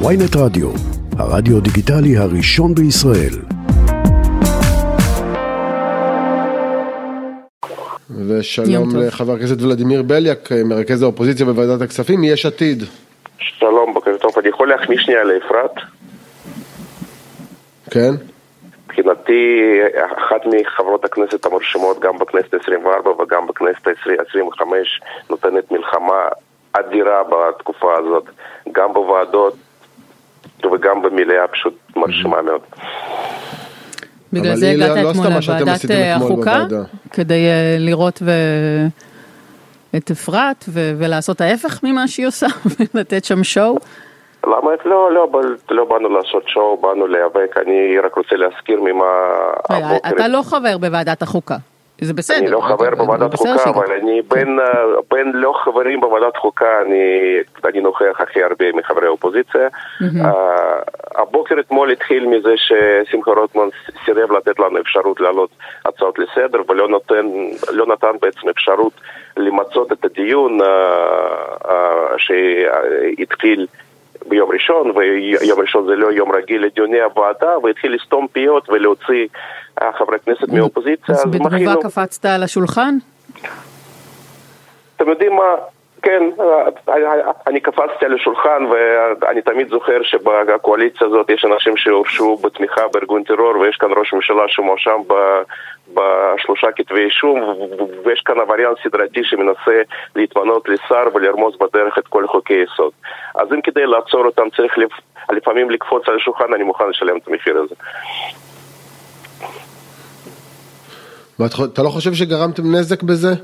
ויינט רדיו, הרדיו דיגיטלי הראשון בישראל. ושלום לחבר הכנסת ולדימיר בליאק, מרכז האופוזיציה בוועדת הכספים, מיש עתיד. שלום, בוקר טוב. אני יכול להחמיא שנייה לאפרת? כן? מבחינתי, אחת מחברות הכנסת המרשימות, גם בכנסת ה-24 וגם בכנסת ה-25, נותנת מלחמה אדירה בתקופה הזאת, גם בוועדות וגם במליאה, פשוט מרשימה מאוד. בגלל זה הגעת לא אתמול לוועדת אה, החוקה, כדי אה, לראות את אפרת ולעשות ההפך ממה שהיא עושה, ולתת שם שואו? למה? לא, לא, לא באנו לעשות שואו, באנו להיאבק, אני רק רוצה להזכיר ממה הבוקר... אתה לא חבר בוועדת החוקה. זה בסדר. אני לא חבר בוועדת חוקה, אבל אני בין, לא חברים בוועדת חוקה, אני, נוכח הכי הרבה מחברי האופוזיציה. הבוקר אתמול התחיל מזה ששמחה רוטמן סירב לתת לנו אפשרות להעלות הצעות לסדר, ולא לא נתן בעצם אפשרות למצות את הדיון שהתחיל ביום ראשון, ויום ראשון זה לא יום רגיל לדיוני הוועדה, והתחיל לסתום פיות ולהוציא חברי כנסת מהאופוזיציה. אז בתגובה קפצת על השולחן? אתם יודעים מה? כן, אני קפצתי על השולחן ואני תמיד זוכר שבקואליציה הזאת יש אנשים שהורשעו בתמיכה בארגון טרור ויש כאן ראש ממשלה שמואשם בשלושה כתבי אישום ויש כאן עבריין סדרתי שמנסה להתמנות לשר ולרמוס בדרך את כל חוקי יסוד. אז אם כדי לעצור אותם צריך לפעמים לקפוץ על השולחן, אני מוכן לשלם את המחיר הזה. ואתה לא חושב שגרמתם נזק בזה?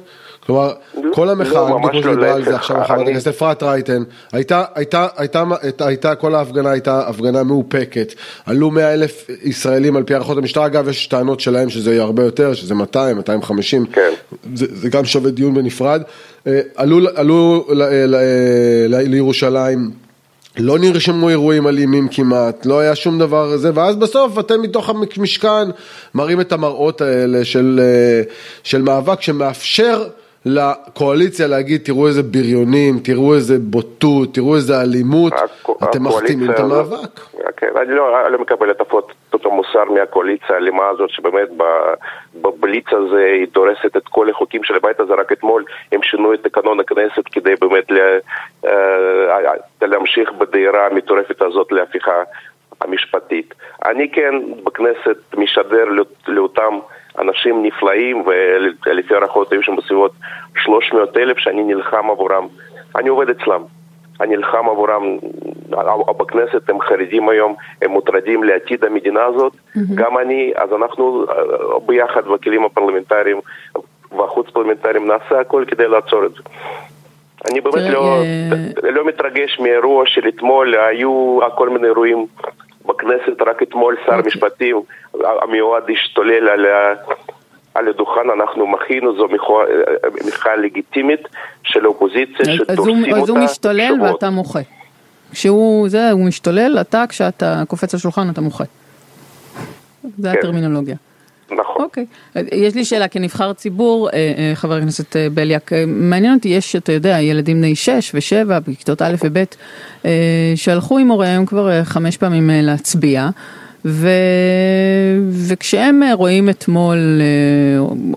כלומר, לא, כל המחאה, לא, כמו שדיברה על זה עכשיו חברת הכנסת אפרת רייטן, הייתה, הייתה, הייתה, הייתה, כל ההפגנה הייתה הפגנה מאופקת, עלו 100 אלף ישראלים על פי הערכות המשטרה, אגב יש טענות שלהם שזה יהיה הרבה יותר, שזה 200, 250, כן. זה, זה גם שווה דיון בנפרד, אה, עלו, עלו לירושלים לא נרשמו אירועים אלימים כמעט, לא היה שום דבר זה, ואז בסוף אתם מתוך המשכן מראים את המראות האלה של, אה, של מאבק שמאפשר לקואליציה להגיד תראו איזה בריונים, תראו איזה בוטות, תראו איזה אלימות, אתם מחתימים את המאבק. כן, אני לא, לא מקבל את אותו מוסר מהקואליציה האלימה הזאת שבאמת בבליץ הזה היא דורסת את כל החוקים של הבית הזה, רק אתמול הם שינו את תקנון הכנסת כדי באמת לה, אה, להמשיך בדהירה המטורפת הזאת להפיכה המשפטית. אני כן בכנסת משדר לאותם אנשים נפלאים, ולפי הערכות היו שם בסביבות 300 אלף שאני נלחם עבורם. אני עובד אצלם. אני נלחם עבורם בכנסת, הם חרדים היום, הם מוטרדים לעתיד המדינה הזאת, mm-hmm. גם אני, אז אנחנו אה, ביחד בכלים הפרלמנטריים והחוץ פרלמנטריים נעשה הכל כדי לעצור את זה. אני באמת לא, אה, לא מתרגש מאירוע של אתמול, היו כל מיני אירועים בכנסת, רק אתמול שר אוקיי. המשפטים המיועד השתולל על, על הדוכן, אנחנו מחינו, זו מחאה לגיטימית של האופוזיציה שדורסים אותה. אז הוא משתולל תשובות. ואתה מוחה. כשהוא זה, הוא משתולל, אתה כשאתה קופץ לשולחן אתה מוחה. זה כן. הטרמינולוגיה. נכון. אוקיי. יש לי שאלה, כנבחר ציבור, אה, אה, חבר הכנסת אה, בליאק, מעניין אותי, יש, אתה יודע, ילדים בני 6 ו-7 בכיתות א' וב', שהלכו עם הוריהם כבר חמש פעמים להצביע. ו... וכשהם רואים אתמול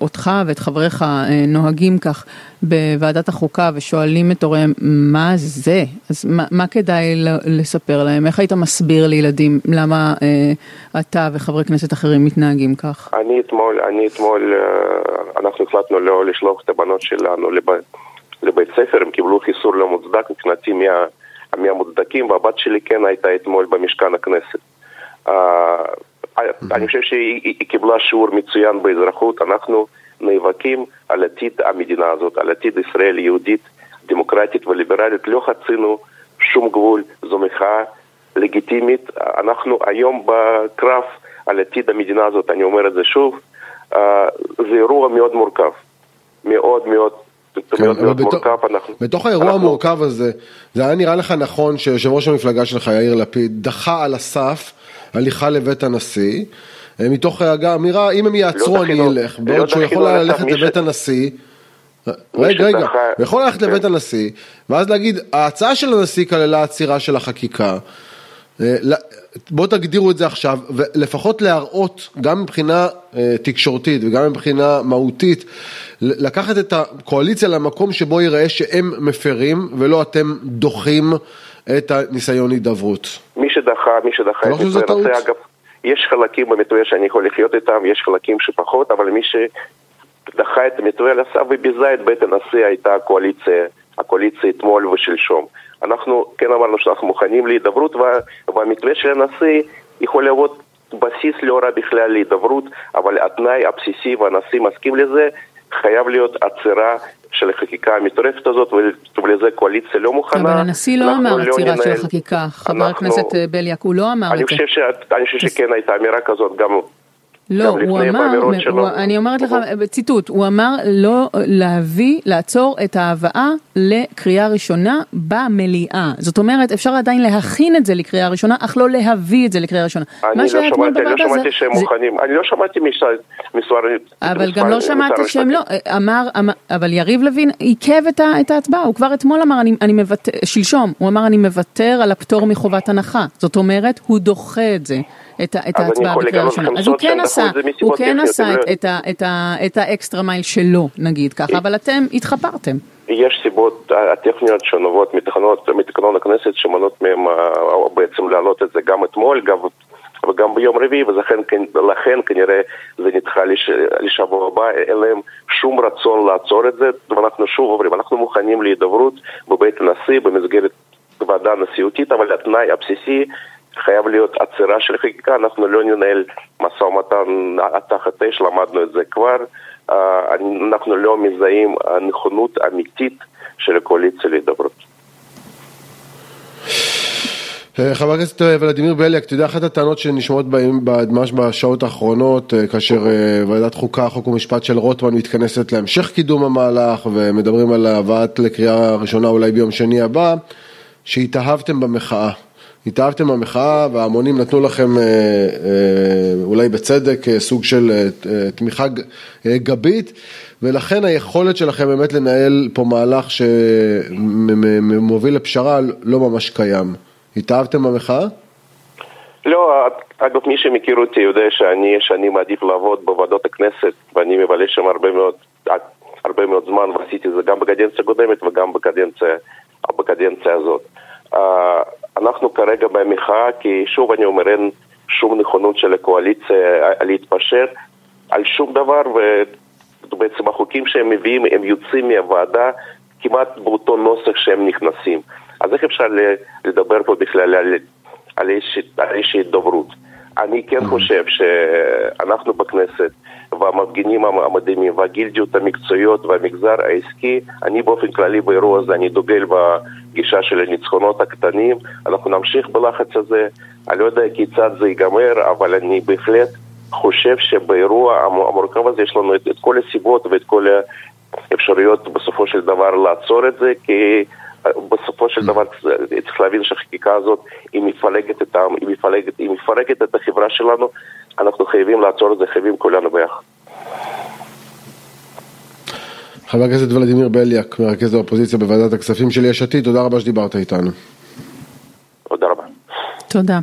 אותך ואת חבריך נוהגים כך בוועדת החוקה ושואלים את הוריהם מה זה, אז מה, מה כדאי לספר להם? איך היית מסביר לילדים למה אה, אתה וחברי כנסת אחרים מתנהגים כך? אני אתמול, אני אתמול, אה, אנחנו החלטנו לא לשלוח את הבנות שלנו לב... לבית ספר, הם קיבלו חיסור לא מוצדק מבחינתי מה... מהמוצדקים, והבת שלי כן הייתה אתמול במשכן הכנסת. Uh, אני חושב שהיא קיבלה שיעור מצוין באזרחות, אנחנו נאבקים על עתיד המדינה הזאת, על עתיד ישראל יהודית, דמוקרטית וליברלית, לא חצינו שום גבול, זו מחאה לגיטימית. אנחנו היום בקרב על עתיד המדינה הזאת, אני אומר את זה שוב, אה, זה אירוע מאוד מורכב, מאוד מאוד. כן, מאוד מאוד מורכב, אנחנו... בתוך האירוע אנחנו... המורכב הזה, זה היה נראה לך נכון שיושב ראש המפלגה שלך, יאיר לפיד, דחה על הסף הליכה לבית הנשיא, אה, מתוך אמירה, אם הם יעצרו לא אני אלך, בעוד שהוא יכול ללכת לבית הנשיא, רגע, רגע, הוא יכול ללכת לבית הנשיא, ואז להגיד, ההצעה של הנשיא כללה עצירה של החקיקה, בואו תגדירו את זה עכשיו, ולפחות להראות, גם מבחינה תקשורתית וגם מבחינה מהותית, לקחת את הקואליציה למקום שבו ייראה שהם מפרים ולא אתם דוחים את הניסיון הידברות. שדחה, מי שדחה את מתווה אגב, יש חלקים במתווה שאני יכול לחיות איתם, יש חלקים שפחות, אבל מי שדחה את המתווה על הסף וביזה את בית הנשיא הייתה הקואליציה, הקואליציה אתמול ושלשום. אנחנו כן אמרנו שאנחנו מוכנים להידברות, והמתווה של הנשיא יכול להוות בסיס לא רע בכלל להידברות, אבל התנאי הבסיסי והנשיא מסכים לזה, חייב להיות עצירה של החקיקה המטורפת הזאת, ולזה קואליציה לא מוכנה. אבל הנשיא לא אמר לא עצירה של החקיקה, חבר אנחנו... הכנסת בליאק, הוא לא אמר את זה. אני חושב שכן הייתה אמירה כזאת גם לא, הוא אמר, הוא, אני אומרת לך, ציטוט, הוא אמר לא להביא, לעצור את ההבאה לקריאה ראשונה במליאה. זאת אומרת, אפשר עדיין להכין את זה לקריאה ראשונה, אך לא להביא את זה לקריאה ראשונה. אני לא שמעתי, אני לא שמעתי שהם מוכנים, אני לא שמעתי מסוהרים. אבל גם לא שמעתי שהם לא, אמר, אבל יריב לוין עיכב את ההצבעה, הוא כבר אתמול אמר, אני מוותר, שלשום, הוא אמר אני מוותר על הפטור מחובת הנחה. זאת אומרת, הוא דוחה את זה. את, את ההצבעה בקריאה ראשונה. אז הוא כן עשה, הוא כן עשה את, את, את, את האקסטרה מייל שלו, נגיד ככה, אבל אתם התחפרתם. יש סיבות הטכניות שנובעות מתקנון הכנסת שמונעות מהם בעצם להעלות את זה גם אתמול, גם וגם ביום רביעי, ולכן כנראה זה נדחה לש, לשבוע הבא, אין להם שום רצון לעצור את זה, ואנחנו שוב אומרים, אנחנו מוכנים להידברות בבית הנשיא במסגרת ועדה נשיאותית, אבל התנאי הבסיסי חייב להיות עצירה של חקיקה, אנחנו לא ננהל משא ומתן תחת אש, למדנו את זה כבר, אה, אנחנו לא מזהים נכונות אמיתית של הקואליציה להידברות. אה, חבר הכנסת אה, ולדימיר בליאק, אתה יודע, אחת הטענות שנשמעות ממש בשעות האחרונות, כאשר ועדת חוקה, חוק ומשפט של רוטמן מתכנסת להמשך קידום המהלך ומדברים על הבאת לקריאה ראשונה אולי ביום שני הבא, שהתאהבתם במחאה. התאהבתם במחאה וההמונים נתנו לכם אה, אה, אולי בצדק אה, סוג של תמיכה גבית ולכן היכולת שלכם באמת לנהל פה מהלך שמוביל לפשרה לא ממש קיים. התאהבתם במחאה? לא, אגב מי שמכיר אותי יודע שאני, שאני מעדיף לעבוד בוועדות הכנסת ואני מבלה שם הרבה מאוד, הרבה מאוד זמן ועשיתי את זה גם בקדנציה הקודמת וגם בקדנציה, בקדנציה הזאת. אנחנו כרגע במחאה, כי שוב אני אומר, אין שום נכונות של הקואליציה להתפשר על שום דבר, ובעצם החוקים שהם מביאים, הם יוצאים מהוועדה כמעט באותו נוסח שהם נכנסים. אז איך אפשר לדבר פה בכלל על, על איזושהי דוברות? אני כן חושב שאנחנו בכנסת והמפגינים המדהימים והגילדיות המקצועיות והמגזר העסקי, אני באופן כללי באירוע הזה, אני דוגל בגישה של הניצחונות הקטנים, אנחנו נמשיך בלחץ הזה, אני לא יודע כיצד זה ייגמר, אבל אני בהחלט חושב שבאירוע המורכב הזה יש לנו את, את כל הסיבות ואת כל האפשרויות בסופו של דבר לעצור את זה, כי בסופו של דבר צריך להבין שהחקיקה הזאת היא מפלגת את העם, היא מפלגת, היא מפרקת את החברה שלנו, אנחנו חייבים לעצור את זה, חייבים כולנו ביחד. חבר הכנסת ולדימיר בליאק, מרכז האופוזיציה בוועדת הכספים של יש עתיד, תודה רבה שדיברת איתנו. תודה רבה. תודה.